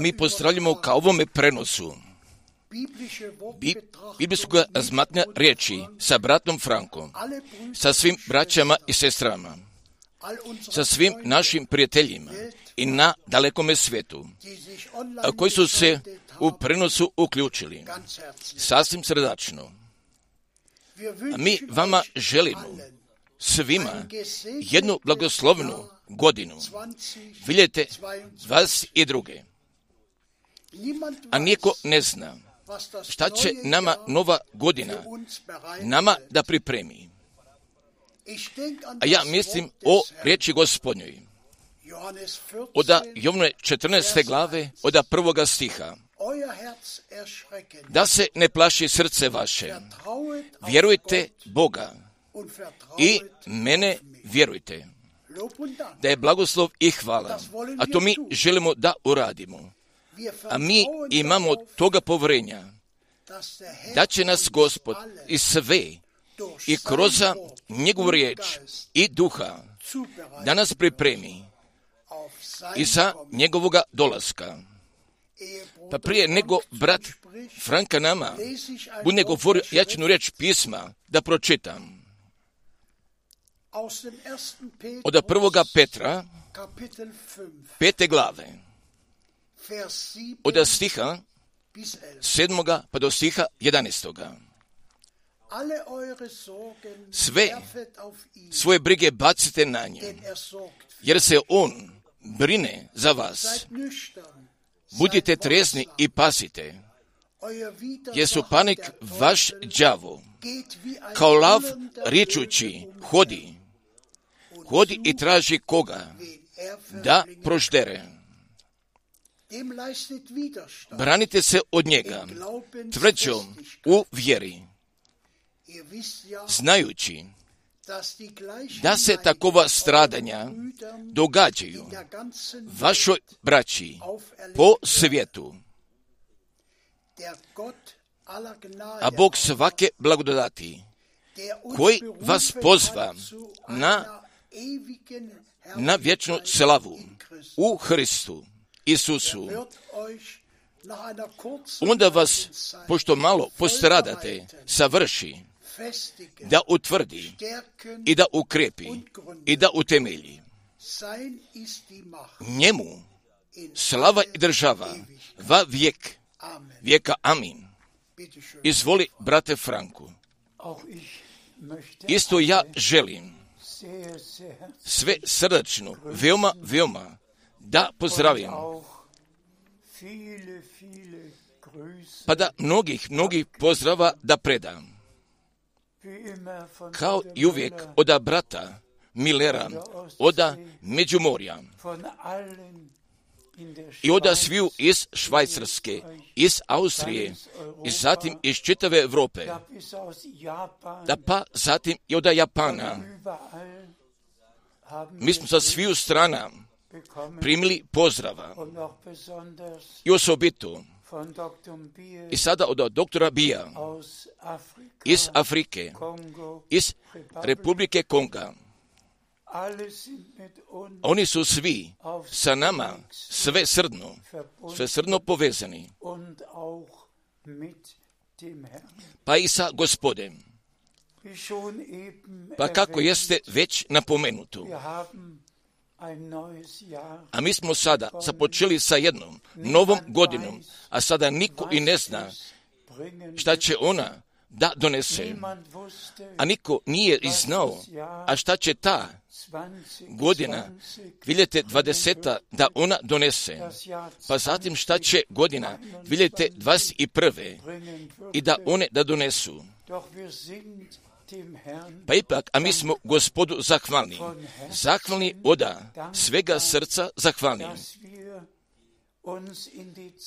mi pozdravljamo ka ovome prenosu Bi, biblijskog razmatnja riječi sa bratom Frankom, sa svim braćama i sestrama, sa svim našim prijateljima i na dalekome svijetu, koji su se u prenosu uključili. Sasvim srdačno. Mi vama želimo svima jednu blagoslovnu godinu. Vidjeti vas i druge. A niko ne zna šta će nama nova godina nama da pripremi. A ja mislim o riječi gospodnjoj. Oda Jovne 14. glave, oda prvoga stiha. da se ne plaši srce vaše. Vjerujte Boga i mene vjerujte. Da je blagoslov i hvala. A to mi želimo da uradimo. A mi imamo toga povrenja da će nas Gospod i sve i kroz njegovu riječ i duha da nas pripremi i za njegovoga dolaska. Pa prije nego brat Franka nama bude govorio jačinu riječ pisma da pročitam. Od prvoga Petra, pete glave, od stiha sedmoga pa do stiha jedanestoga. Sve svoje brige bacite na nje, jer se on brine za vas. Budite trezni i pasite, jer su panik vaš đavo, kao lav ričući, hodi, hodi i traži koga? da proždere. Branite se od njega. Tvrđom u vjeri, znajući da se takova stradanja događaju vašoj braći po svijetu. A Bog svake blagodati koji vas pozva na, na vječnu slavu u Hristu Isusu, onda vas, pošto malo postradate, savrši, da utvrdi i da ukrepi i da utemelji. Njemu slava i država va vijek, vijeka amin. Izvoli, brate Franku. Isto ja želim. sve srdačno, veoma, veoma da pozdravim. Pa da mnogih, mnogih pozdrava da predam. Kao i uvijek oda brata Millera, oda Međumorja i oda sviju iz Švajcarske, iz Austrije i zatim iz čitave Europe, da pa zatim i oda Japana. Mi smo sa sviju strana primili pozdrava i osobito i sada od doktora Bija iz Afrike, iz Republike Konga. Oni su svi sa nama sve srdno, sve srdno povezani. Pa i sa gospodem. Pa kako jeste već napomenuto, a mi smo sada započeli sa jednom novom godinom, a sada niko i ne zna šta će ona da donese. A niko nije i znao, a šta će ta godina, vidite, dvadeseta, da ona donese. Pa zatim šta će godina, vidite, dvadeset i prve, i da one da donesu. Pa ipak, a mi smo gospodu zahvalni. Zahvalni oda svega srca zahvalni.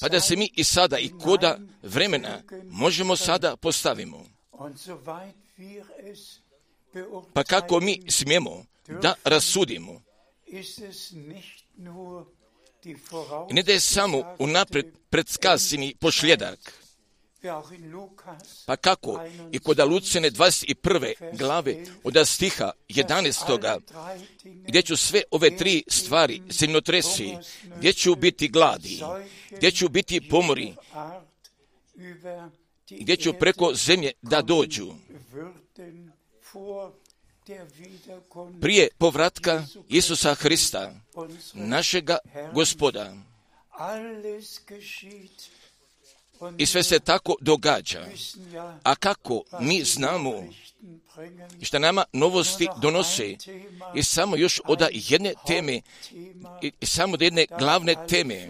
Pa da se mi i sada i koda vremena možemo sada postavimo. Pa kako mi smijemo da rasudimo. Ne da je samo unapred predskazini pošljedak, pa kako i kod Lucine 21. glave od stiha 11. gdje ću sve ove tri stvari zemljotresi, gdje ću biti gladi, gdje ću biti pomori, gdje ću preko zemlje da dođu. Prije povratka Isusa Hrista, našega gospoda, i sve se tako događa. A kako mi znamo i što nama novosti donose i samo još od jedne teme i samo od jedne glavne teme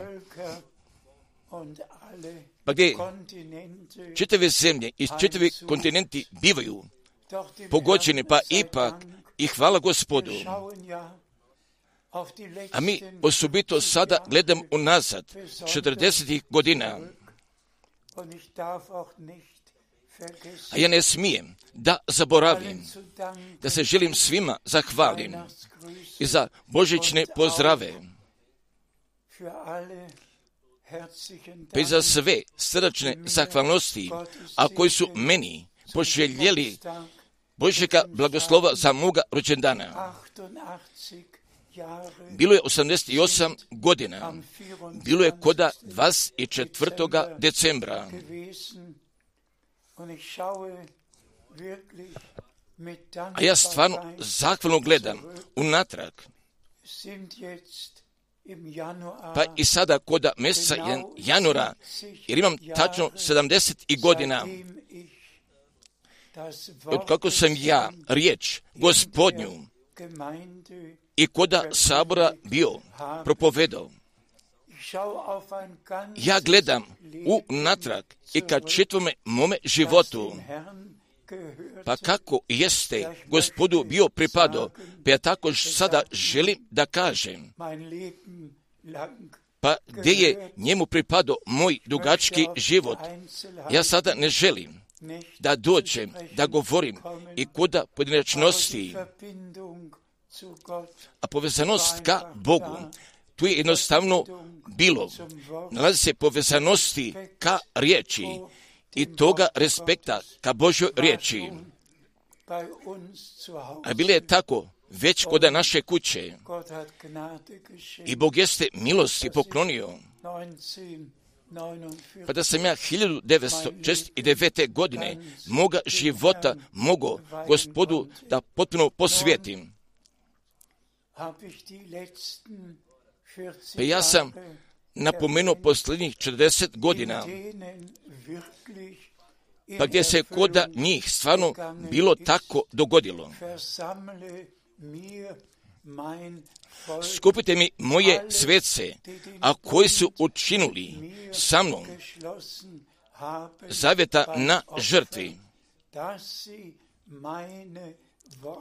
pa gdje čitave zemlje i čitavi kontinenti bivaju pogođeni, pa ipak i hvala gospodu. A mi osobito sada gledam unazad 40. godina A ja ne smijem da zaboravim da se želim svima zahvalim i za božićne pozdrave pa i za sve srdačne zahvalnosti, a koji su meni poželjeli Božjega blagoslova za moga rođendana. Bilo je 88 godina. Bilo je koda 24. decembra. A ja stvarno zahvalno gledam unatrag. Pa i sada koda mjeseca januara, jer imam tačno 70 godina, od kako sam ja riječ gospodnju i koda sabora bio propovedao. Ja gledam u natrag i kad čitome mome životu, pa kako jeste gospodu bio pripado, pa ja tako sada želim da kažem, pa gdje je njemu pripado moj dugački život, ja sada ne želim da dođem, da govorim i kuda pojedinačnosti, a povezanost ka Bogu, tu je jednostavno bilo. Nalazi se povezanosti ka riječi i toga respekta ka Božoj riječi. A bile je tako već kod naše kuće. I Bog jeste milosti poklonio. Pa da sam ja 1969. godine moga života mogo gospodu da potpuno posvijetim. Pa ja sam napomenuo posljednjih 40 godina, pa gdje se koda njih stvarno bilo tako dogodilo. Skupite mi moje svece, a koji su učinuli sa mnom zavjeta na žrtvi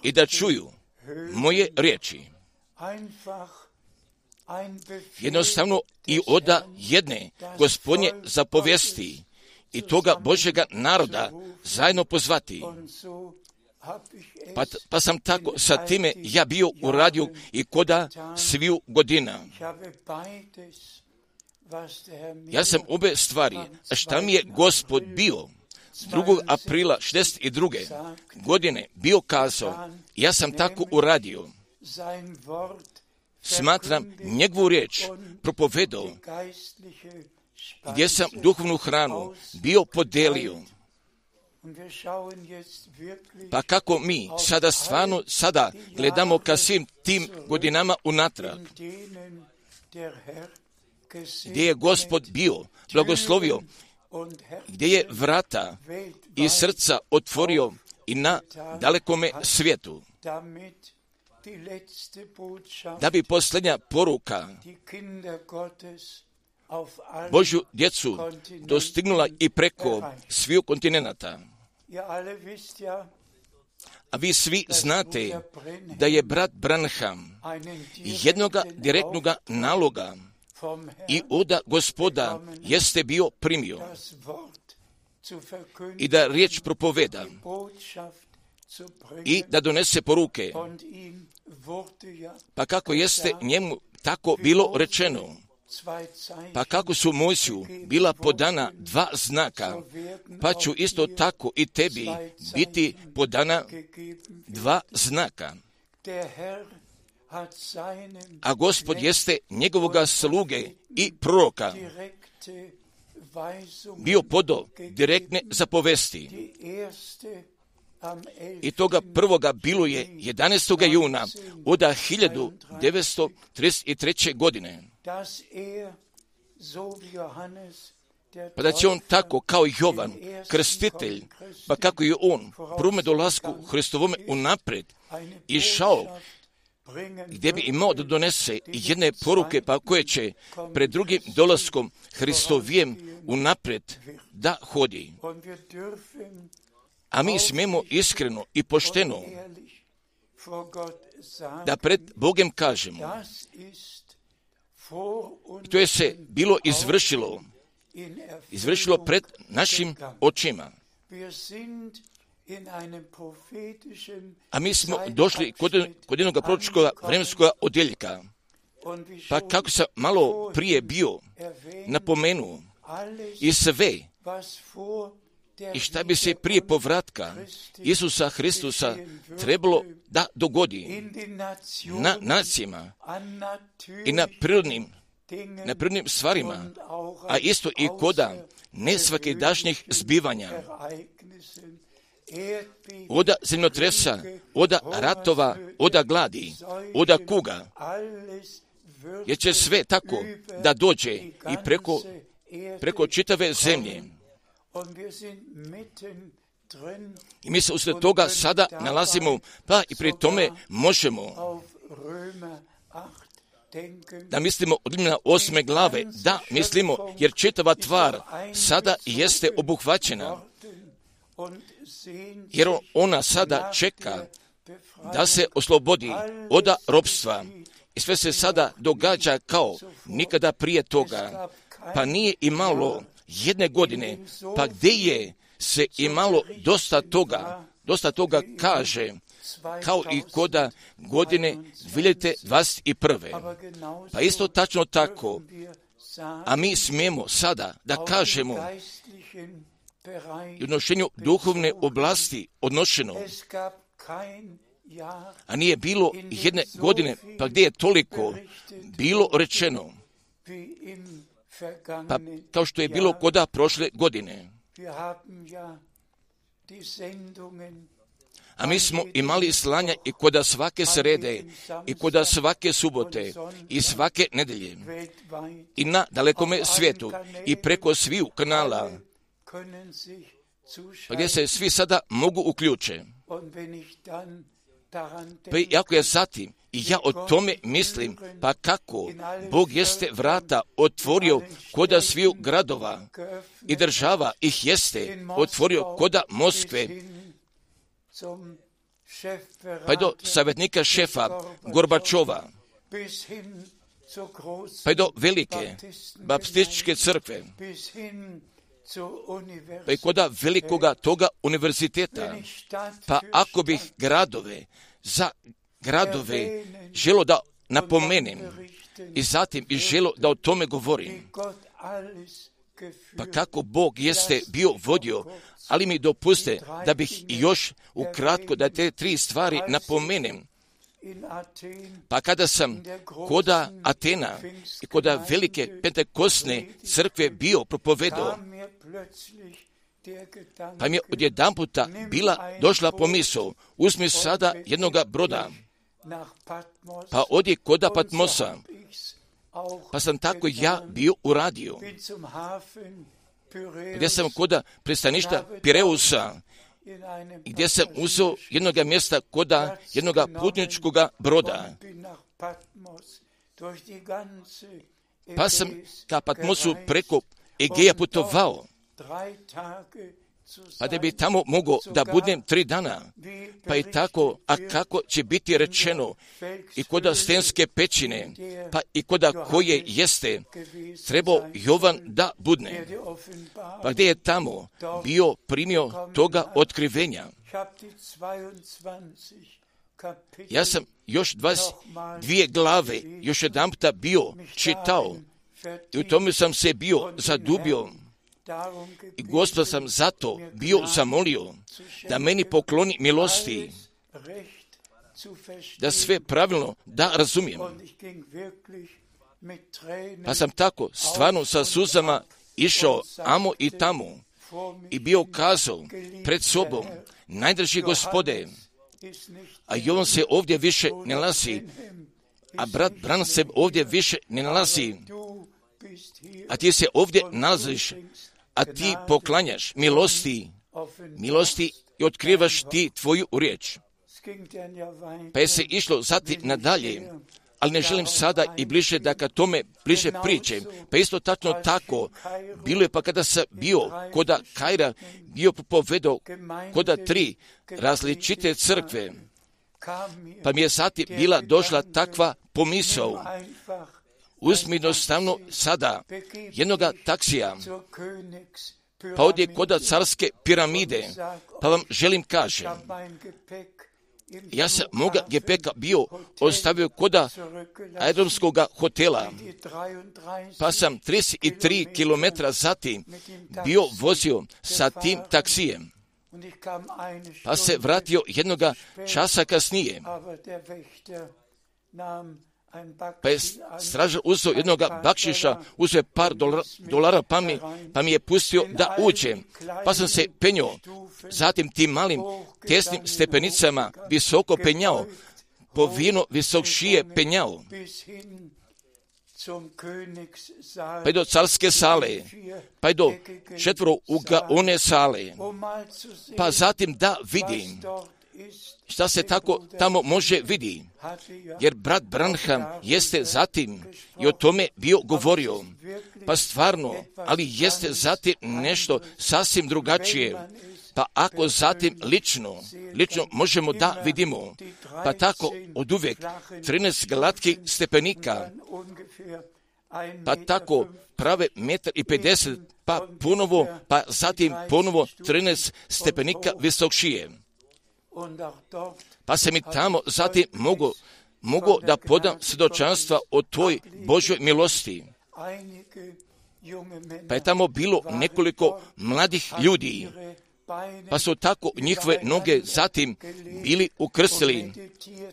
i da čuju moje riječi. Jednostavno i oda jedne gospodnje zapovijesti i toga Božega naroda zajedno pozvati. Pa, pa sam tako sa time ja bio u radiju i koda sviju godina. Ja sam obe stvari, šta mi je gospod bio 2. aprila 62. godine bio kazao, ja sam tako uradio. Smatram njegovu riječ propovedao gdje sam duhovnu hranu bio podelio pa kako mi sada stvarno sada gledamo ka svim tim godinama unatrag, gdje je gospod bio, blagoslovio, gdje je vrata i srca otvorio i na dalekome svijetu, da bi posljednja poruka Božju djecu dostignula i preko sviju kontinenta. A vi svi znate da je brat Branham jednoga direktnoga naloga i oda gospoda jeste bio primio. i da riječ propoveda i da donese poruke. Pa kako jeste njemu tako bilo rečeno, pa kako su Mojsiju bila podana dva znaka, pa ću isto tako i tebi biti podana dva znaka. A gospod jeste njegovoga sluge i proroka bio podo direktne zapovesti. I toga prvoga bilo je 11. juna od 1933. godine. Pa da će on tako kao Jovan, krstitelj, pa kako je on prome dolasku Hristovome unapred išao gdje bi imao da donese jedne poruke pa koje će pred drugim dolaskom Hristovijem unapred da hodi. A mi smijemo iskreno i pošteno da pred Bogem kažemo to je se bilo izvršilo izvršilo pred našim očima. A mi smo došli kod, kod jednog proročkog vremenskog odjeljka. Pa kako sam malo prije bio napomenuo i sve i šta bi se prije povratka Isusa Hristusa trebalo da dogodi na nacijama i na prirodnim, na prirodnim stvarima, a isto i koda nesvakidašnjih zbivanja, oda zemljotresa, oda ratova, oda gladi, oda kuga, jer će sve tako da dođe i preko, preko čitave zemlje. I mi se usred toga sada nalazimo, pa i pri tome možemo. da mislimo od na osme glave, da mislimo, jer čitava tvar sada jeste obuhvaćena, jer ona sada čeka da se oslobodi od robstva i sve se sada događa kao nikada prije toga, pa nije imalo jedne godine, pa gdje je se imalo dosta toga, dosta toga kaže, kao i koda godine 2021. Pa isto tačno tako, a mi smijemo sada da kažemo i odnošenju duhovne oblasti odnošeno, a nije bilo jedne godine, pa gdje je toliko bilo rečeno, pa kao što je bilo koda prošle godine. A mi smo imali slanja i koda svake srede, i koda svake subote, i svake nedelje, i na dalekome svijetu, i preko sviju kanala, pa gdje se svi sada mogu uključe. Pa i ako ja zatim i ja o tome mislim, pa kako? Bog jeste vrata otvorio koda sviju gradova i država ih jeste otvorio koda Moskve, pa do savjetnika šefa Gorbačova, pa do velike baptističke crkve, pa i koda velikoga toga univerziteta, pa ako bih gradove za gradove želo da napomenem i zatim i želo da o tome govorim. Pa kako Bog jeste bio vodio, ali mi dopuste da bih još ukratko da te tri stvari napomenem. Pa kada sam koda Atena i koda velike pentekosne crkve bio propovedao, pa mi je odjedan puta bila došla pomisao, uzmi sada jednoga broda, pa odi koda Patmosa, pa sam tako ja bio uradio, gdje sam koda pristaništa Pireusa, gdje sam uzeo jednog mjesta koda jednog putničkog broda. Pa sam ka Patmosu preko Egeja putovao pa da bi tamo mogao da budem tri dana. Pa i tako, a kako će biti rečeno i koda stenske pećine, pa i koda koje jeste, trebao Jovan da budne. Pa gdje je tamo bio primio toga otkrivenja? Ja sam još dvije glave još jedan bio čitao i u tome sam se bio zadubio i gospod sam zato bio zamolio da meni pokloni milosti, da sve pravilno da razumijem. Pa sam tako stvarno sa suzama išao amo i tamo i bio kazao pred sobom, najdrži gospode, a i on se ovdje više ne nalazi, a brat Bran se ovdje više ne nalazi, a ti se ovdje nalaziš a ti poklanjaš milosti, milosti i otkrivaš ti tvoju riječ. Pa je se išlo zati nadalje, ali ne želim sada i bliže da ka tome bliže pričem. Pa isto tačno tako, bilo je pa kada sam bio koda Kajra, bio povedao koda tri različite crkve, pa mi je sati bila došla takva pomisao uzmi jednostavno sada jednoga taksija, pa ovdje kod carske piramide, pa vam želim kažem, ja sam moga gepeka bio ostavio koda aerodromskog hotela, pa sam 33 km zatim bio vozio sa tim taksijem, pa se vratio jednoga časa kasnije. Pa je stražar uzeo jednog bakšiša, uzeo par dolara, pa mi, pa mi je pustio da uđem. Pa sam se penjao, zatim tim malim tesnim stepenicama visoko penjao, po vino visok šije penjao. Pa je do carske sale, pa je do četvro one sale, pa zatim da vidim šta se tako tamo može vidi. Jer brat Branham jeste zatim i o tome bio govorio. Pa stvarno, ali jeste zatim nešto sasvim drugačije. Pa ako zatim lično, lično možemo da vidimo, pa tako od uvijek 13 glatkih stepenika, pa tako prave metar i 50, pa ponovo, pa zatim ponovo 13 stepenika visok šije. Pa se mi tamo zatim mogu, mogu da podam svjedočanstva o toj Božoj milosti. Pa je tamo bilo nekoliko mladih ljudi, pa su tako njihove noge zatim bili ukrstili,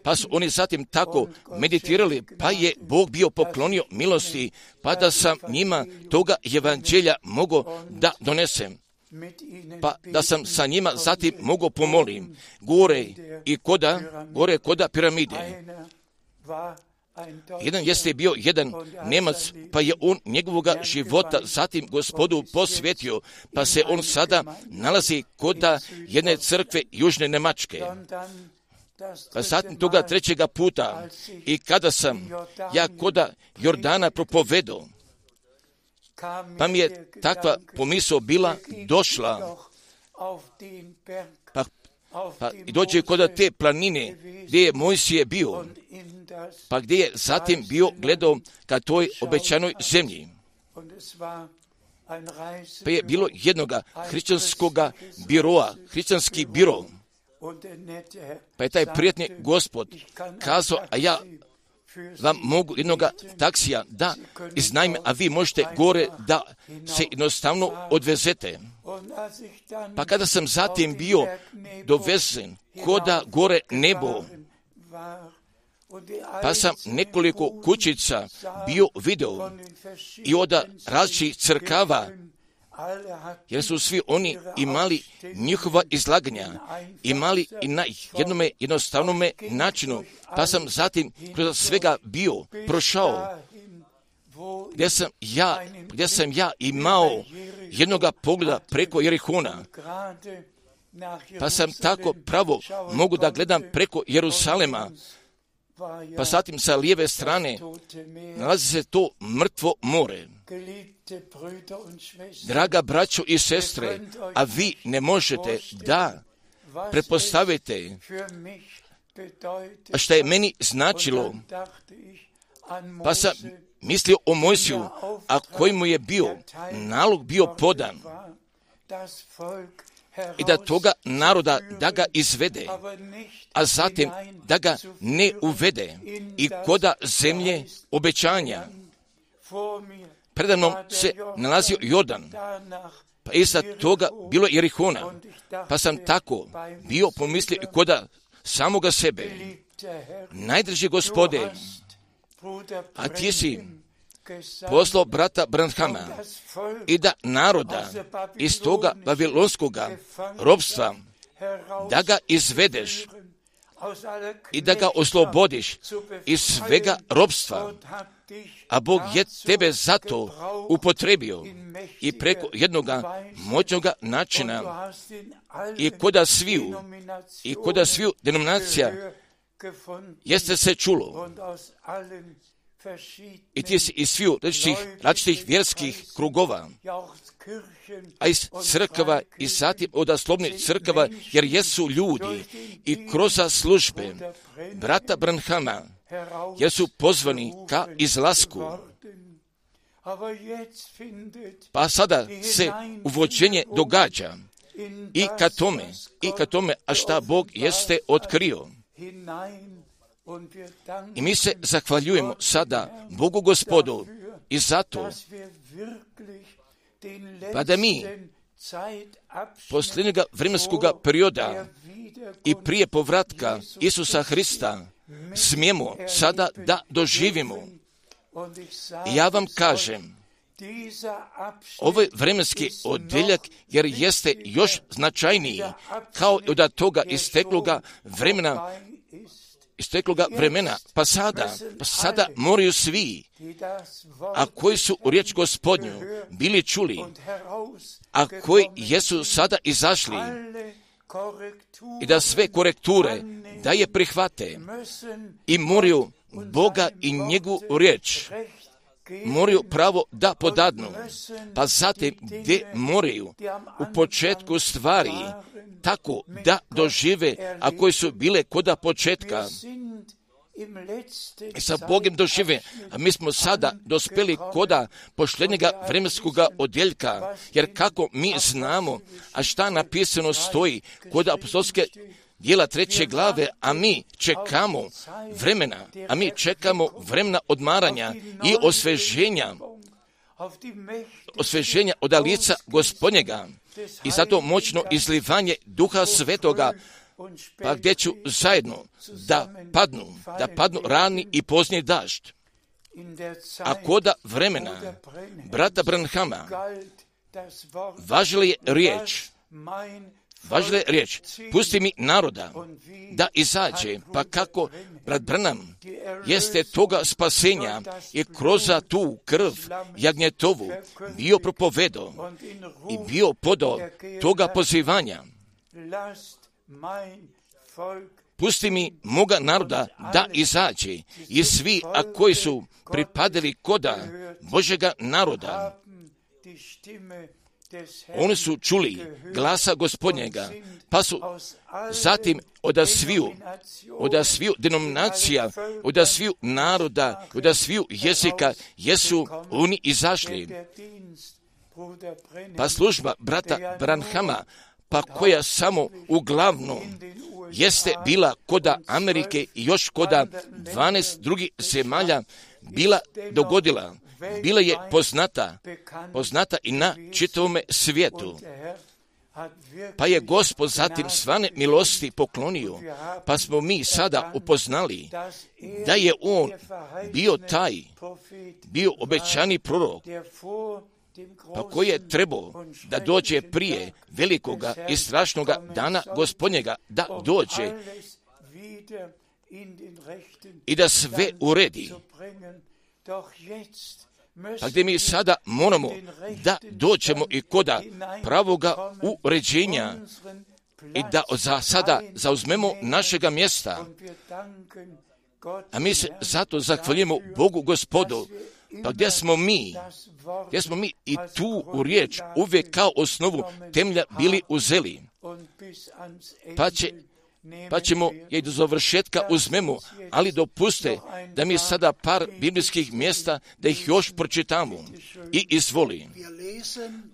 pa su oni zatim tako meditirali, pa je Bog bio poklonio milosti, pa da sam njima toga evanđelja mogao da donesem pa da sam sa njima zatim mogu pomolim gore i koda, gore koda piramide. Jedan jeste bio jedan Nemac, pa je on njegovoga života zatim gospodu posvetio, pa se on sada nalazi koda jedne crkve Južne Nemačke. Pa zatim toga trećega puta i kada sam ja koda Jordana propovedao, pa mi je takva pomisao bila došla, pa, pa i dođe kod te planine gdje je Mojsije bio, pa gdje je zatim bio gledao ka toj obećanoj zemlji. Pa je bilo jednoga hrišćanskoga biroa, hrišćanski biro, pa je taj prijatni gospod kazao, a ja vam mogu jednog taksija da iznajme, a vi možete gore da se jednostavno odvezete. Pa kada sam zatim bio dovezen koda gore nebo, pa sam nekoliko kućica bio video i od različitih crkava jer su svi oni imali njihova izlaganja, imali i na jednome jednostavnome načinu, pa sam zatim kroz svega bio, prošao, gdje sam ja, gdje sam ja imao jednoga pogleda preko Jerihona, pa sam tako pravo mogu da gledam preko Jerusalema, pa zatim sa lijeve strane nalazi se to mrtvo more. Draga braćo i sestre, a vi ne možete da prepostavite što je meni značilo, pa sam mislio o Mojsiju, a koji mu je bio nalog bio podan i da toga naroda da ga izvede, a zatim da ga ne uvede i koda zemlje obećanja. Predamnom se nalazio Jordan, pa iza toga bilo Jerihona, pa sam tako bio pomislio koda samoga sebe. Najdrži gospode, a ti si poslao brata Branhama i da naroda iz toga babilonskoga robstva da ga izvedeš i da ga oslobodiš iz svega robstva. A Bog je tebe zato upotrebio i preko jednoga moćnoga načina. I koda sviju i koda sviju denominacija jeste se čulo. I ti si iz sviju različitih, različitih vjerskih krugova, a iz crkava i zatim od aslovnih crkava, jer jesu ljudi i kroz službe brata Branhama, jer su pozvani ka izlasku Pa sada se uvođenje događa i ka tome, i ka tome, a šta Bog jeste otkrio. I mi se zahvaljujemo sada Bogu gospodu i zato pa da mi posljednjega vremenskog perioda i prije povratka Isusa Hrista smijemo sada da doživimo. Ja vam kažem, ovaj vremenski odjeljak jer jeste još značajniji kao od toga istekloga vremena istekloga vremena, pa sada, pa sada moraju svi, a koji su u riječ gospodnju bili čuli, a koji jesu sada izašli, i da sve korekture da je prihvate i moraju Boga i njegu riječ moraju pravo da podadnu, pa zatim gdje moraju? U početku stvari tako da dožive, a koje su bile koda početka, sa Bogem dožive, a mi smo sada dospeli koda pošljednjega vremenskog odjeljka, jer kako mi znamo, a šta napisano stoji koda apostolske dijela treće glave, a mi čekamo vremena, a mi čekamo vremena odmaranja i osveženja, osveženja od lica gospodnjega. I zato moćno izlivanje duha svetoga, pa gdje ću zajedno da padnu, da padnu rani i poznji dašt. A koda vremena brata Branhama važila je riječ Važna je riječ, pusti mi naroda da izađe, pa kako brat Brnam jeste toga spasenja i kroz tu krv jagnjetovu bio propovedo i bio podo toga pozivanja. Pusti mi moga naroda da izađe i svi, a koji su pripadali koda Božega naroda, oni su čuli glasa gospodnjega, pa su zatim od sviju, od sviju denominacija, od sviju naroda, od sviju jezika, jesu oni izašli. Pa služba brata Branhama, pa koja samo uglavnom jeste bila koda Amerike i još koda 12 drugih zemalja bila dogodila bila je poznata, poznata i na čitavome svijetu. Pa je Gospod zatim svane milosti poklonio, pa smo mi sada upoznali da je On bio taj, bio obećani prorok, pa koji je trebao da dođe prije velikoga i strašnoga dana gospodnjega, da dođe i da sve uredi. Pa gdje mi sada moramo da dođemo i koda pravoga uređenja i da za sada zauzmemo našega mjesta. A mi se zato zahvaljujemo Bogu gospodu, pa gdje smo mi, gdje smo mi i tu u riječ uvijek kao osnovu temlja bili uzeli. Pa će pa ćemo je do završetka uzmemo, ali dopuste da mi sada par biblijskih mjesta da ih još pročitamo i izvoli.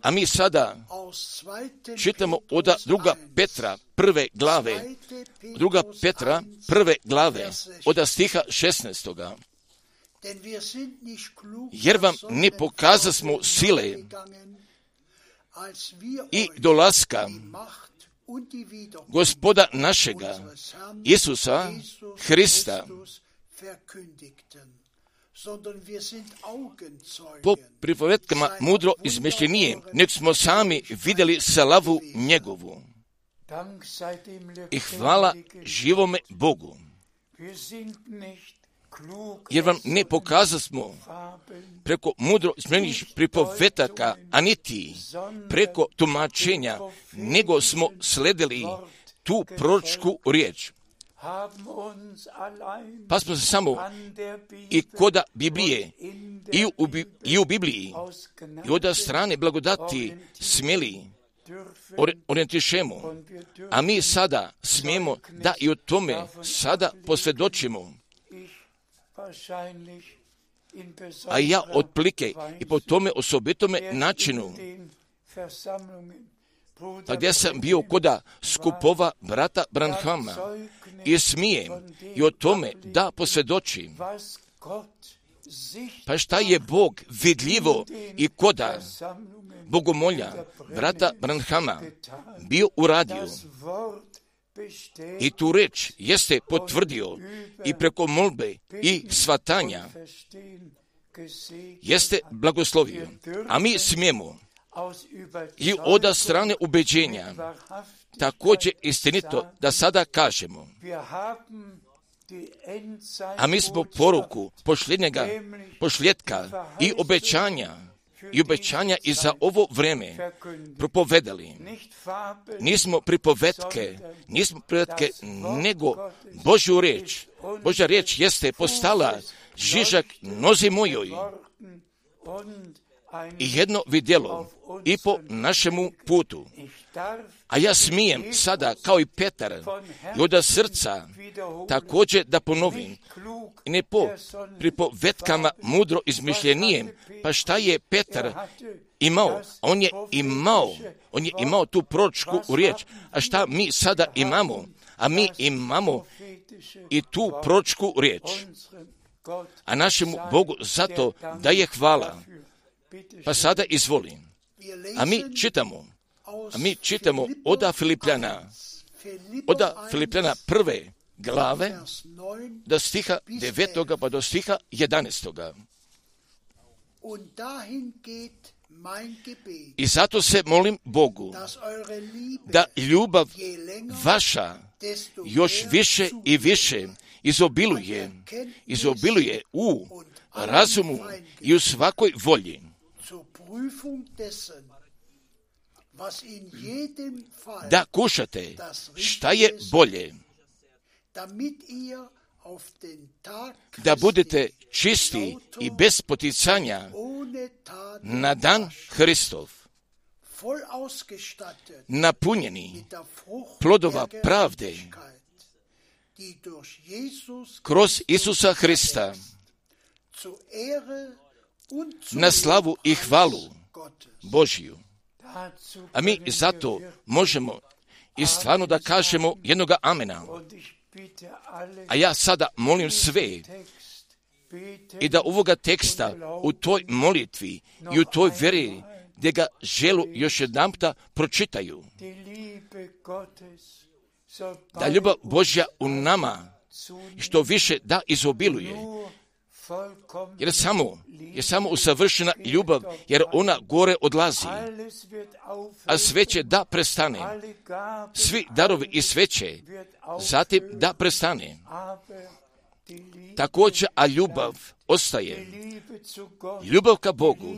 A mi sada čitamo od druga Petra prve glave, druga Petra prve glave od stiha 16. Jer vam ne pokazasmo sile. i dolaska gospoda našega, Isusa Hrista, po pripovetkama mudro izmišljenije, nek smo sami vidjeli slavu njegovu. I hvala živome Bogu jer vam ne pokazasmo preko mudro smenih pripovetaka, a niti preko tumačenja, nego smo sledili tu proročku riječ. Pa smo se samo i koda Biblije i u, i u Bibliji i od strane blagodati smjeli orijentišemo, a mi sada smijemo da i o tome sada posvjedočimo a ja otplike i po tome osobitome načinu. pa gdje sam bio koda skupova brata Branhama. I smijem i o tome da posvjedočim. Pa šta je Bog vidljivo i koda bogomolja brata Branhama bio uradio i tu reč jeste potvrdio i preko molbe i svatanja jeste blagoslovio. A mi smijemo i od strane ubeđenja također istinito da sada kažemo a mi smo poruku pošljetka i obećanja i obećanja i za ovo vreme propovedali. Nismo pripovetke, nismo pripovetke, nego Božju riječ. Božja riječ jeste postala žižak nozi mojoj i jedno vidjelo i po našemu putu. A ja smijem sada, kao i Petar, i od srca također da ponovim, ne po pripovetkama mudro izmišljenijem, pa šta je Petar imao? On je imao, on je imao tu pročku u riječ, a šta mi sada imamo? A mi imamo i tu pročku riječ. A našemu Bogu zato da je hvala. Pa sada izvolim. A mi čitamo, a mi čitamo oda Filipljana, oda Filipljana prve glave do stiha devetoga pa do stiha jedanesttoga. I zato se molim Bogu da ljubav vaša još više i više izobiluje, izobiluje u razumu i u svakoj volji da kušate šta je bolje, da budete čisti i bez poticanja na dan Hristov, napunjeni plodova pravde kroz Isusa Hrista na slavu i hvalu Božiju. A mi zato možemo i stvarno da kažemo jednoga amena. A ja sada molim sve i da ovoga teksta u toj molitvi i u toj veri gdje ga želu još jedan pročitaju. Da ljubav Božja u nama što više da izobiluje jer samo, je samo usavršena ljubav, jer ona gore odlazi, a sveće da prestane. Svi darovi i sveće, zatim da prestane. Također, a ljubav ostaje. Ljubav ka Bogu,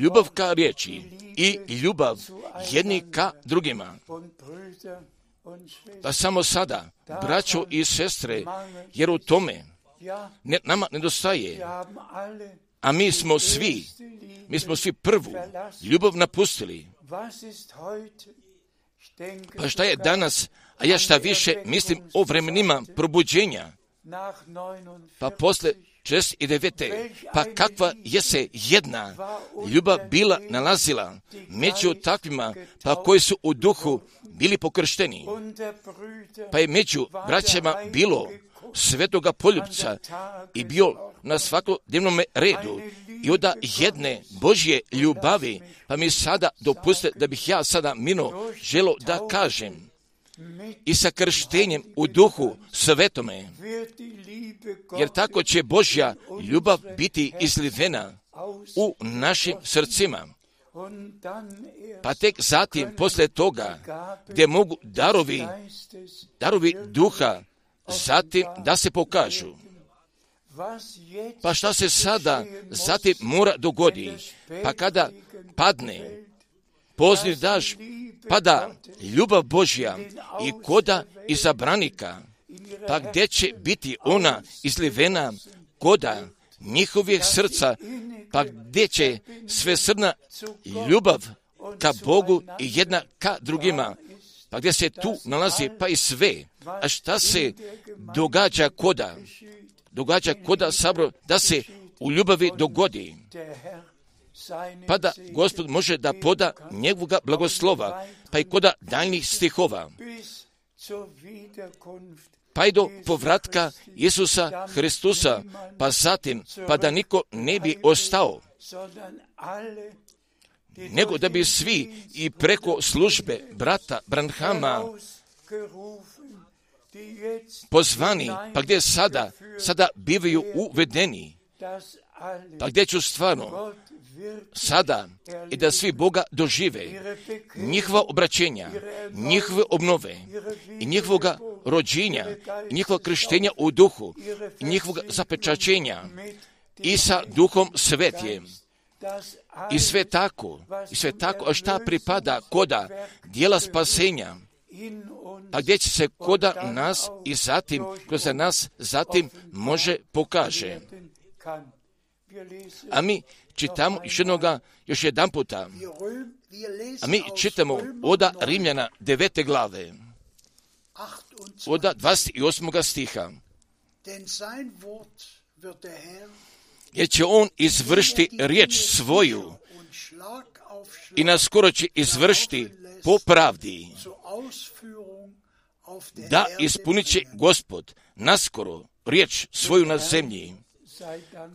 ljubav ka riječi i ljubav jedni ka drugima. Pa samo sada, braćo i sestre, jer u tome ne, nama nedostaje. A mi smo svi, mi smo svi prvu ljubav napustili. Pa šta je danas, a ja šta više mislim o vremenima probuđenja. Pa posle i devete, pa kakva je se jedna ljubav bila nalazila među takvima, pa koji su u duhu bili pokršteni. Pa je među braćama bilo svetoga poljubca i bio na svakodnevnom redu. I od jedne Božje ljubavi, pa mi sada dopuste da bih ja sada mino želo da kažem. I sa krštenjem u duhu svetome, jer tako će Božja ljubav biti izlivena u našim srcima. Pa tek zatim, posle toga, gdje mogu darovi, darovi duha zatim da se pokažu. Pa šta se sada zatim mora dogodi? Pa kada padne pozni daž, pada ljubav Božja i koda izabranika, pa gdje će biti ona izlivena koda njihovih srca, pa gdje će sve srna ljubav ka Bogu i jedna ka drugima, pa gdje se tu nalazi pa i sve. A šta se događa koda? Događa koda sabro da se u ljubavi dogodi, pa da Gospod može da poda njegovoga blagoslova, pa i koda daljnih stihova, pa i do povratka Isusa Hristusa, pa zatim, pa da niko ne bi ostao, nego da bi svi i preko službe brata Branhama pozvani, pa gdje sada, sada bivaju uvedeni, pa gdje ću stvarno sada i da svi Boga dožive, njihova obraćenja, njihove obnove i njihovoga rođenja, i njihova krštenja u duhu, i njihovog zapečačenja i sa duhom svetjem. I sve tako, i sve tako, a šta pripada koda dijela spasenja, pa gdje će se koda nas i zatim, kroz nas zatim može pokaže. A mi čitamo još jednoga, još jedan puta. A mi čitamo oda Rimljana devete glave. Oda 28. stiha. Jer će on izvršiti riječ svoju i naskoro će izvršiti po pravdi. Da ispunit će gospod naskoro riječ svoju na zemlji.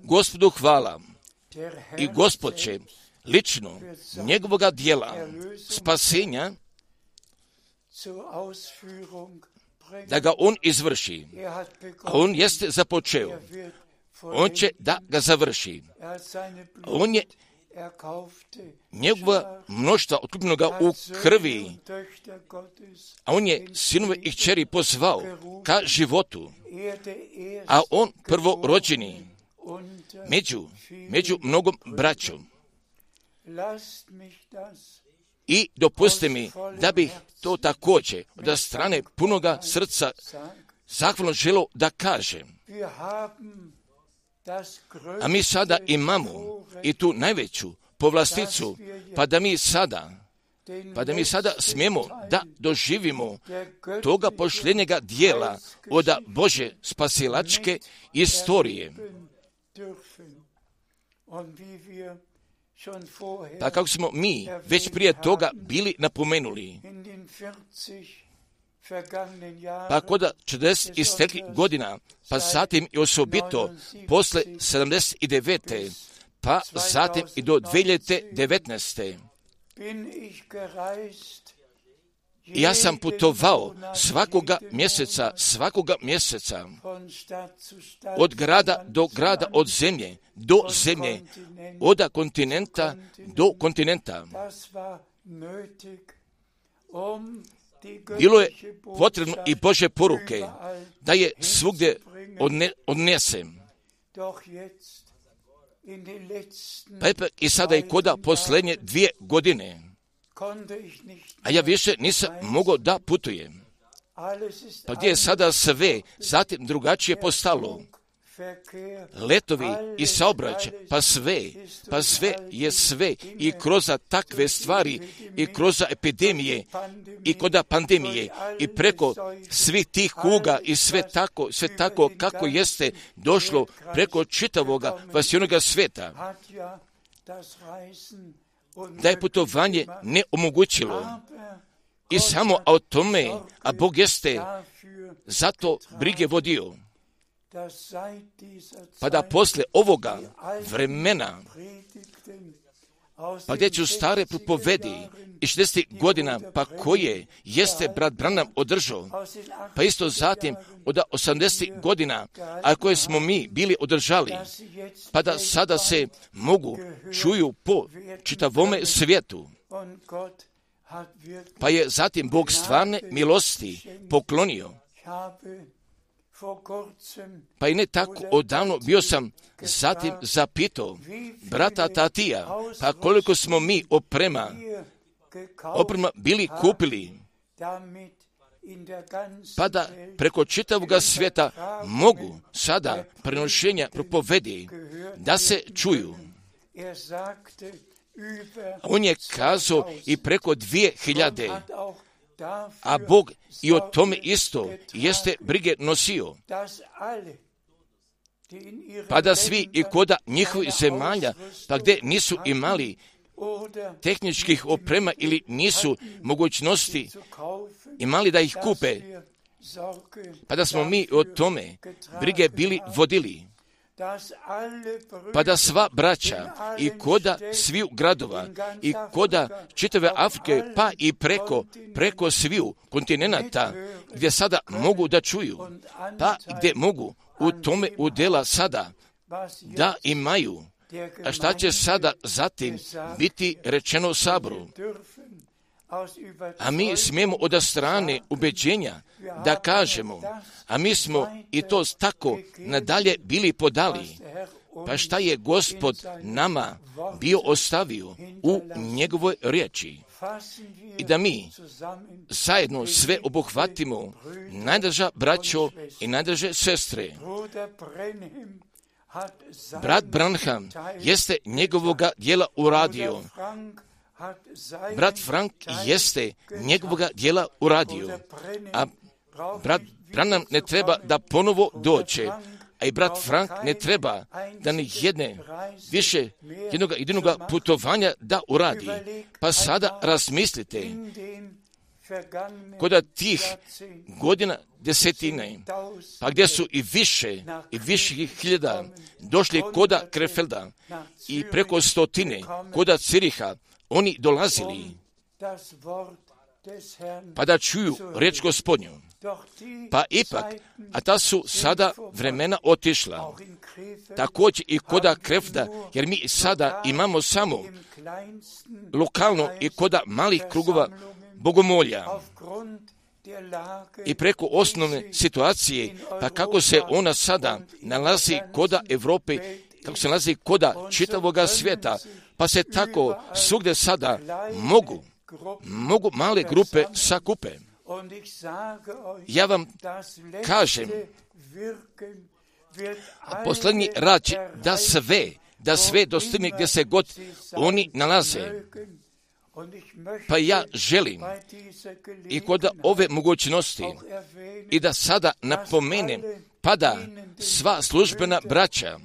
Gospodu hvala i gospod će lično njegovoga dijela spasenja da ga on izvrši. A on jeste započeo. On će da ga završi. On je njegova mnoštva otkupnoga u krvi, a on je sinove i kćeri pozvao ka životu, a on prvo rođeni među, među mnogom braćom. I dopuste mi da bih to također od strane punoga srca zahvalno želo da kažem. A mi sada imamo i tu najveću povlasticu, pa da mi sada, pa da mi sada smijemo da doživimo toga pošljenjega dijela od Bože spasilačke istorije. Pa kako smo mi već prije toga bili napomenuli, pa kod 40 istekli godina, pa zatim i osobito posle 79. pa zatim i do 2019. Ja sam putovao svakoga mjeseca, svakoga mjeseca, od grada do grada, od zemlje do zemlje, od kontinenta do kontinenta. Bilo je potrebno i Bože poruke da je svugdje odne, odnesem. Pa i sada i koda posljednje dvije godine a ja više nisam mogao da putujem. Pa gdje je sada sve zatim drugačije postalo? Letovi i saobraćaj, pa sve, pa sve je sve i kroz takve stvari i kroz epidemije i kod pandemije i preko svih tih kuga i sve tako, sve tako kako jeste došlo preko čitavoga vasionoga sveta da je putovanje ne omogućilo. I samo o tome, a Bog jeste zato brige vodio. Pa da posle ovoga vremena, pa gdje ću stare propovedi i 60 godina, pa koje jeste brat Branham održao, pa isto zatim od 80 godina, a koje smo mi bili održali, pa da sada se mogu čuju po čitavome svijetu. Pa je zatim Bog stvarne milosti poklonio pa i ne tako odavno bio sam zatim zapitao brata Tatija, pa koliko smo mi oprema, oprema bili kupili, pa da preko čitavog svijeta mogu sada prenošenja propovedi da se čuju. On je kazao i preko dvije hiljade a Bog i o tome isto jeste brige nosio. pa da svi i koda njihovih zemalja, pa gdje nisu imali tehničkih oprema ili nisu mogućnosti imali da ih kupe, pa da smo mi o tome brige bili vodili, pa da sva braća i koda sviju gradova i koda čitave Afrike, pa i preko, preko sviju kontinenta, gdje sada mogu da čuju, pa gdje mogu u tome udjela sada da imaju a šta će sada zatim biti rečeno u saboru? A mi smijemo od strane ubeđenja da kažemo, a mi smo i to tako nadalje bili podali, pa šta je gospod nama bio ostavio u njegovoj riječi i da mi zajedno sve obuhvatimo, najdrža braćo i najdrže sestre. Brat Branham jeste njegovoga dijela uradio. Brat Frank jeste njegovoga dijela uradio. A brat Branham ne treba da ponovo doće, a i brat Frank ne treba da ni jedne više jednog jedinog putovanja da uradi. Pa sada razmislite kod tih godina desetine, pa gdje su i više i više hiljada došli koda Krefelda i preko stotine koda Ciriha, oni dolazili. Pa da čuju reč gospodnju. Pa ipak, a ta su sada vremena otišla. Također i koda Krefda, jer mi sada imamo samo lokalno i koda malih krugova bogomolja. i preko osnovne situacije, pa kako se ona sada nalazi koda Europe, kako se nalazi koda čitavoga svijeta, pa se tako svugdje sada mogu, mogu male grupe sakupe. Ja vam kažem, posljednji rad da sve, da sve dostigne gdje se god oni nalaze. Pa ja želim i kod ove mogućnosti i da sada napomenem pada sva službena braća,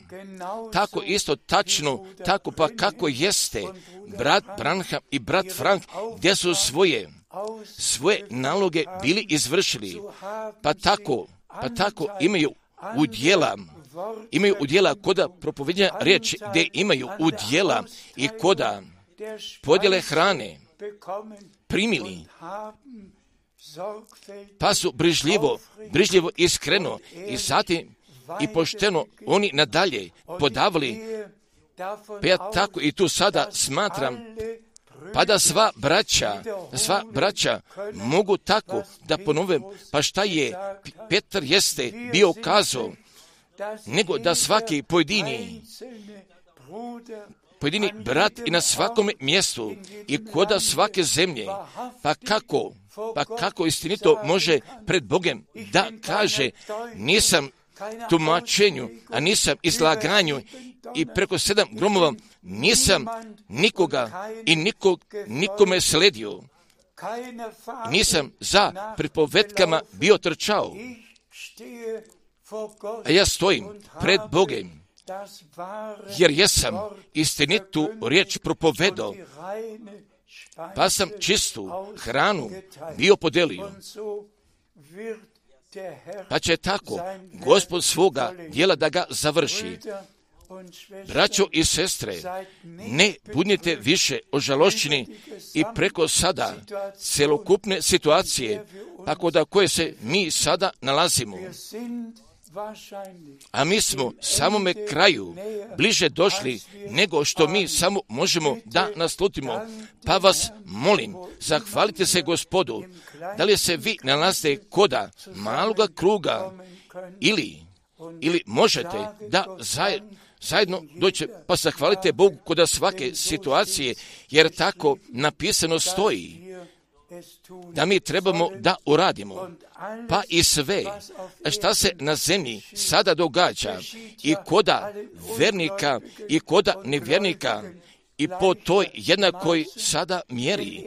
tako isto tačno, tako pa kako jeste brat Branham i brat Frank, gdje su svoje, svoje naloge bili izvršili, pa tako, pa tako imaju udjela, imaju udjela koda propovednja riječi, gdje imaju udjela i koda podjele hrane primili, pa su brižljivo, brižljivo iskreno i zatim i pošteno oni nadalje podavali, pa ja tako i tu sada smatram pa da sva braća, sva braća mogu tako da ponovem, pa šta je Petar jeste bio kazao, nego da svaki pojedini pojedini brat i na svakome mjestu i koda svake zemlje, pa kako, pa kako istinito može pred Bogem da kaže nisam tumačenju, a nisam izlaganju. i preko sedam gromova nisam nikoga i nikog, nikome sledio. Nisam za pripovetkama bio trčao. A ja stojim pred Bogem jer jesam istinitu riječ propovedao, pa sam čistu hranu bio podelio. Pa će tako gospod svoga dijela da ga završi. Braćo i sestre, ne budnite više ožalošćeni i preko sada celokupne situacije, tako da koje se mi sada nalazimo. A mi smo samome kraju bliže došli nego što mi samo možemo da naslutimo. Pa vas molim, zahvalite se gospodu, da li se vi nalazite koda maloga kruga ili, ili možete da zajedno doće, pa zahvalite Bogu koda svake situacije, jer tako napisano stoji da mi trebamo da uradimo. Pa i sve šta se na zemlji sada događa i koda vernika i koda nevjernika i po toj jednakoj sada mjeri.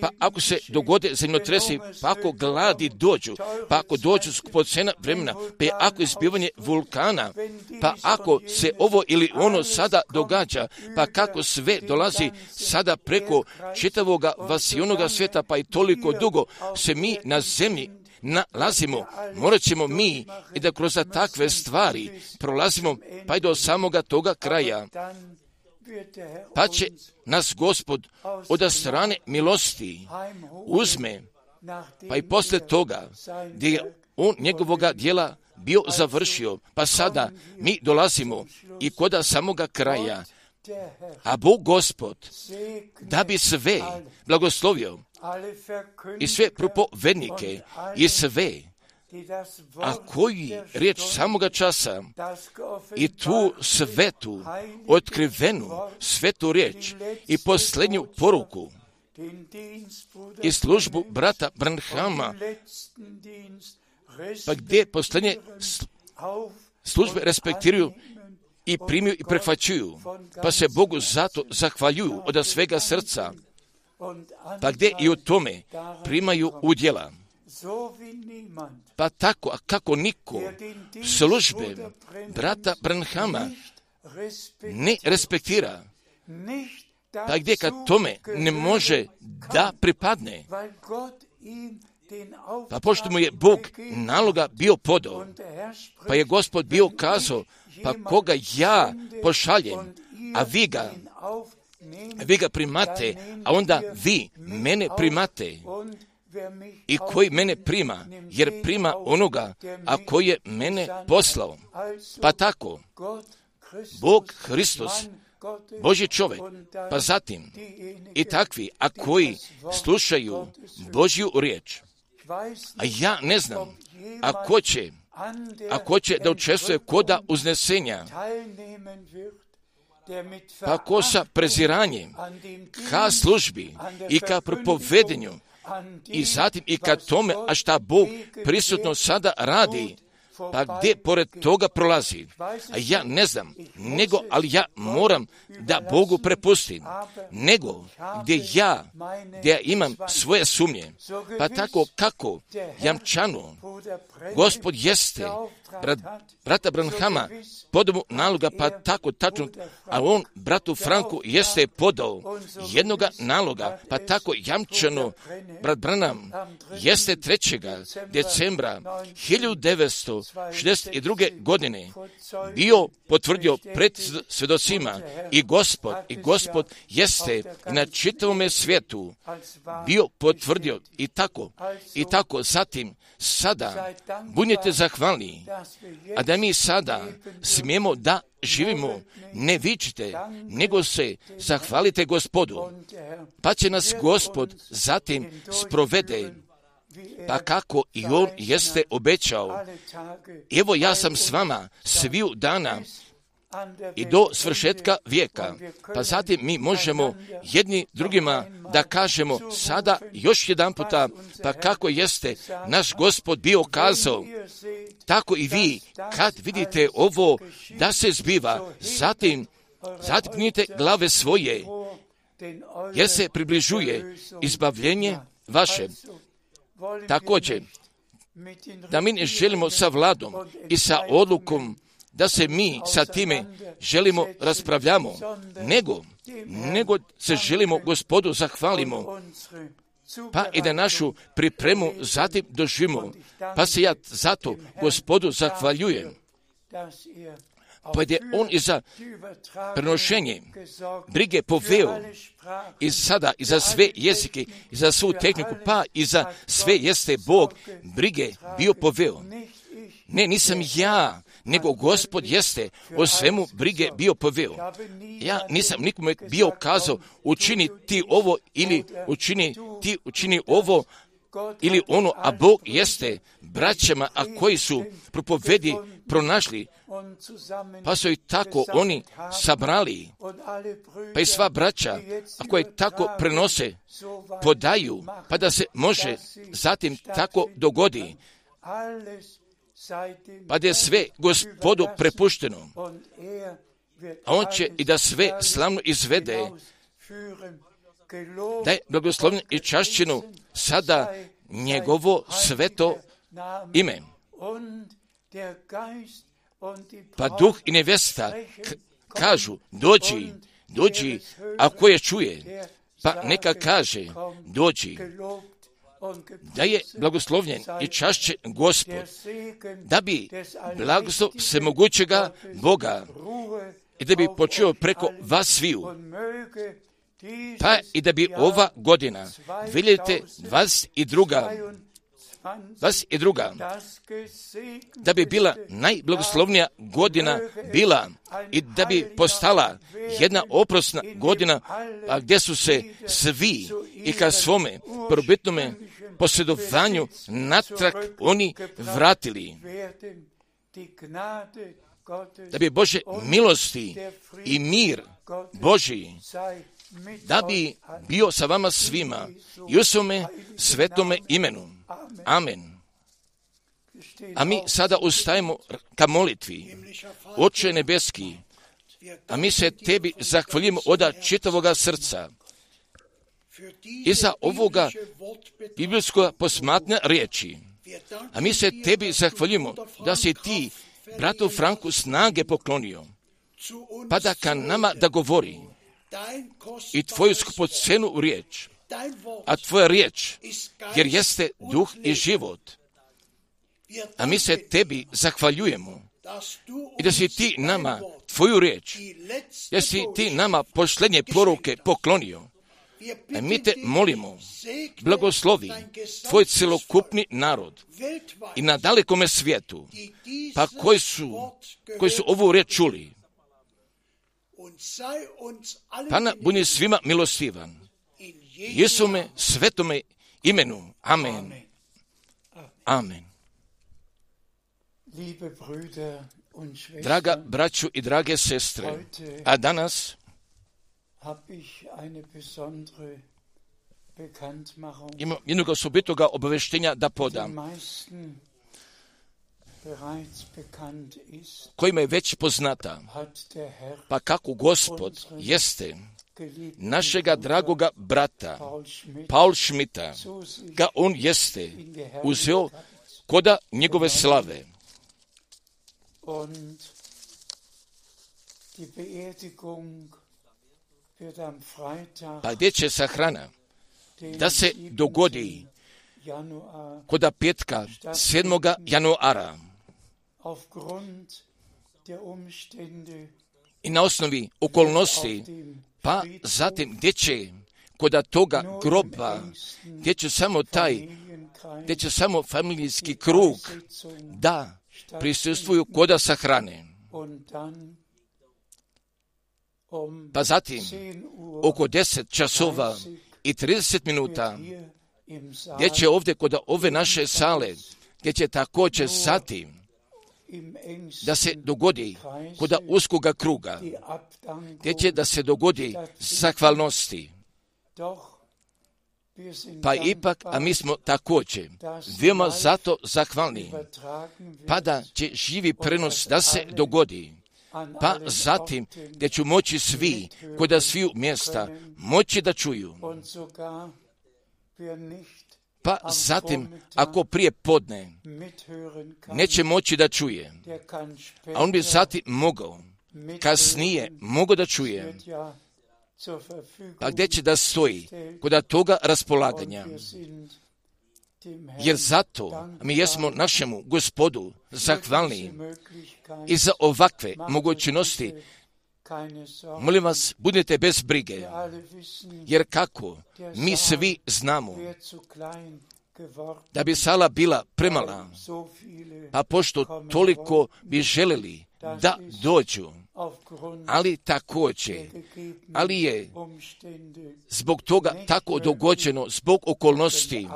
Pa ako se dogode zemljotresi, pa ako gladi dođu, pa ako dođu pod cena vremena, pa ako izbivanje vulkana, pa ako se ovo ili ono sada događa, pa kako sve dolazi sada preko čitavoga vasionoga svijeta, pa i toliko dugo se mi na zemlji nalazimo, morat ćemo mi i da kroz takve stvari prolazimo pa i do samoga toga kraja. Pa će nas gospod od strane milosti. Uzme, pa i posle toga gdje je on njegovoga dijela bio završio, pa sada mi dolazimo i koda samoga kraja, a Bog gospod, da bi sve blagoslovio i sve propovednike i sve a koji riječ samoga časa i tu svetu, otkrivenu svetu riječ i posljednju poruku i službu brata Branhama, pa gdje posljednje službe respektiraju i primiju i prehvaćuju, pa se Bogu zato zahvaljuju od svega srca, pa gdje i u tome primaju udjela. Pa tako, a kako niko? Službe brata Branhama ne respektira, pa gdje kad tome ne može da pripadne, pa pošto mu je Bog naloga bio podao, pa je gospod bio kazao, pa koga ja pošaljem, a vi ga, vi ga primate, a onda vi mene primate i koji mene prima, jer prima onoga, a koji je mene poslao. Pa tako, Bog Hristos, Boži čovjek, pa zatim i takvi, a koji slušaju Božju riječ. A ja ne znam, ako će, ako će da učestvuje koda uznesenja, pa ko sa preziranjem ka službi i ka propovedenju i zatim i kad tome, a šta Bog prisutno sada radi, pa gdje pored toga prolazi? A ja ne znam, nego, ali ja moram da Bogu prepustim, nego gdje ja, gdje ja imam svoje sumnje, pa tako kako jamčano Gospod jeste, brata Branhama, podao mu naloga, pa tako tačno, a on bratu Franku jeste podao jednoga naloga, pa tako jamčano, brat Branham jeste 3. decembra 1962. godine bio potvrdio pred svedocima i gospod, i gospod jeste na čitavome svijetu bio potvrdio i tako, i tako zatim sada budite zahvalni, a da mi sada smijemo da živimo, ne vičite, nego se zahvalite gospodu, pa će nas gospod zatim sprovede pa kako i on jeste obećao. Evo ja sam s vama sviju dana i do svršetka vijeka. Pa zatim mi možemo jedni drugima da kažemo sada još jedan puta, pa kako jeste naš gospod bio kazao, tako i vi kad vidite ovo da se zbiva, zatim zatim glave svoje, jer se približuje izbavljenje vaše. Također, da mi ne želimo sa vladom i sa odlukom da se mi sa time želimo raspravljamo, nego, nego se želimo gospodu zahvalimo, pa i da našu pripremu zatim doživimo, pa se ja zato gospodu zahvaljujem. Pa je on i za prenošenje brige poveo i sada i za sve jezike i za svu tehniku, pa i za sve jeste Bog brige bio poveo. Ne, nisam ja, nego gospod jeste o svemu brige bio poveo. Ja nisam nikome bio kazao učini ti ovo ili učini ti učini ovo ili ono, a Bog jeste braćama, a koji su propovedi pronašli, pa su i tako oni sabrali, pa i sva braća, a koje tako prenose, podaju, pa da se može zatim tako dogodi, pa je sve gospodu prepušteno. a on će i da sve slavno izvede, da je blagoslovljen i čašćenu sada njegovo sveto ime. Pa duh i nevesta kažu, dođi, dođi, a ko je čuje, pa neka kaže, dođi, da je blagoslovljen i čašće Gospod, da bi blagoslov svemogućega Boga i da bi počeo preko vas sviju, pa i da bi ova godina 2022 vas i druga, da bi bila najblagoslovnija godina bila i da bi postala jedna oprosna godina, a gdje su se svi i ka svome probitnome posjedovanju natrag oni vratili. Da bi Bože milosti i mir Boži da bi bio sa vama svima i u svome svetome imenu. Amen. A mi sada ustajemo ka molitvi. Oče nebeski, a mi se tebi zahvaljujemo od čitavoga srca i za ovoga biblijskog posmatne riječi. A mi se tebi zahvaljujemo da si ti bratu Franku snage poklonio, pa da ka nama da govori i tvoju skupocenu riječ, a tvoja riječ, jer jeste duh i život. A mi se tebi zahvaljujemo. i da si ti nama tvoju riječ, si ti nama posljednje poruke poklonio. A mi te molimo, blagoslovi tvoj celokupni narod i na dalekome svijetu, pa koji su, koji su ovu riječ čuli, Pana budi svima milostivan. Jesume svetome imenu. Amen. Amen. Draga braću i drage sestre, a danas imam jednog osobitoga obaveštenja da podam kojima je već poznata, pa kako gospod jeste našega dragoga brata Paul Schmidta, ga on jeste uzeo koda njegove slave. Pa gdje će sahrana da se dogodi koda petka 7. januara i na osnovi okolnosti, pa zatim gdje će kod toga groba, gdje će samo taj, gdje će samo familijski krug da prisustvuju koda sahrane. Pa zatim, oko 10 časova i 30 minuta, gdje će ovdje kod ove naše sale, gdje će također zatim da se dogodi kod uskoga kruga, gdje će da se dogodi zahvalnosti. Pa ipak, a mi smo također veoma zato zahvalni, pa da će živi prenos da se dogodi. Pa zatim, gdje ću moći svi, kod sviju mjesta, moći da čuju. Pa zatim, ako prije podne neće moći da čuje, a on bi zatim mogao, kasnije mogao da čuje, pa gdje će da stoji kod toga raspolaganja. Jer zato mi jesmo našemu gospodu zahvalni i za ovakve mogućnosti Molim vas, budite bez brige, jer kako mi svi znamo da bi sala bila premala, a pošto toliko bi želeli da dođu, ali također, ali je zbog toga tako dogođeno, zbog okolnosti,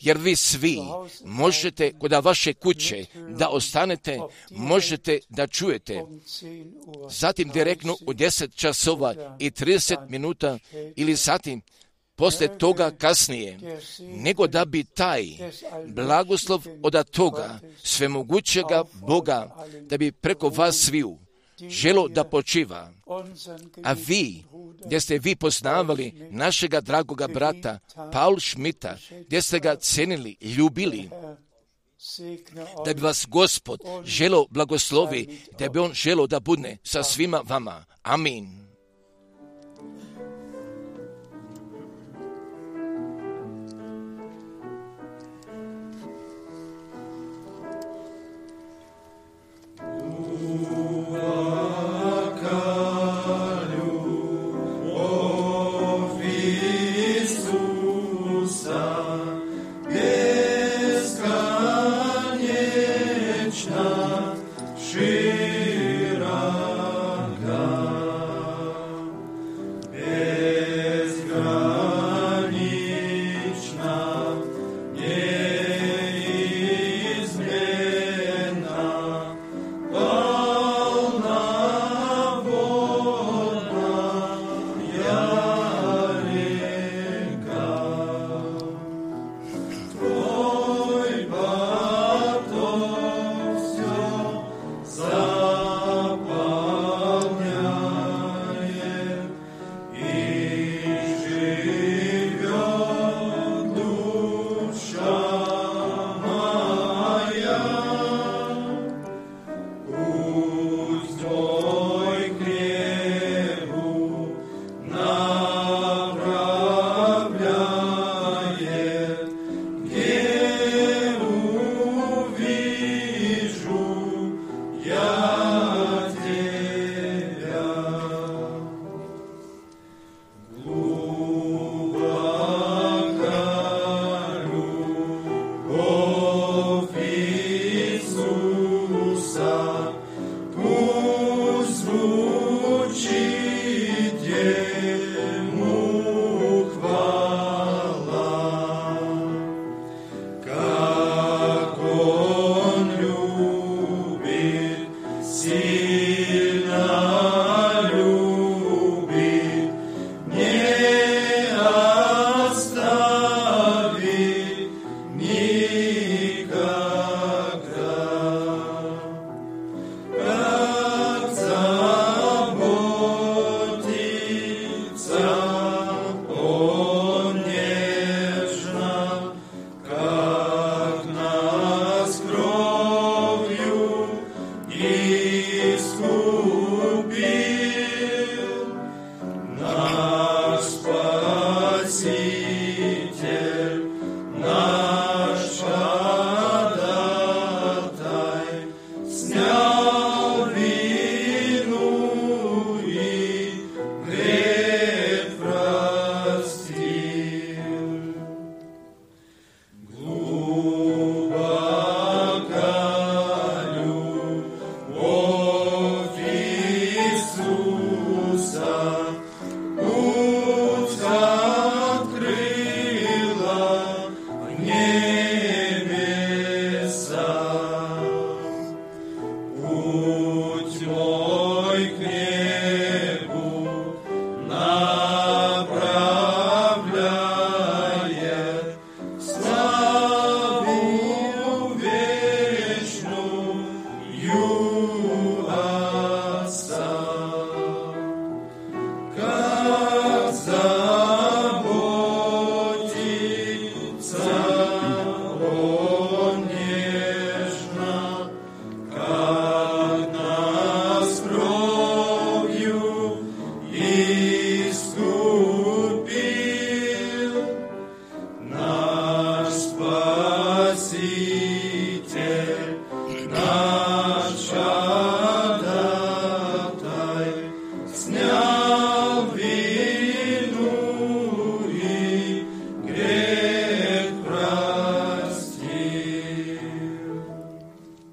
jer vi svi možete kod vaše kuće da ostanete, možete da čujete, zatim direktno u 10 časova i 30 minuta ili zatim poslije toga kasnije, nego da bi taj blagoslov od toga svemogućega Boga, da bi preko vas sviju želo da počiva. A vi, gdje ste vi poznavali našega dragoga brata Paul Schmidta, gdje ste ga cenili, ljubili, da bi vas Gospod želo blagoslovi, da bi on želo da budne sa svima vama. Amin.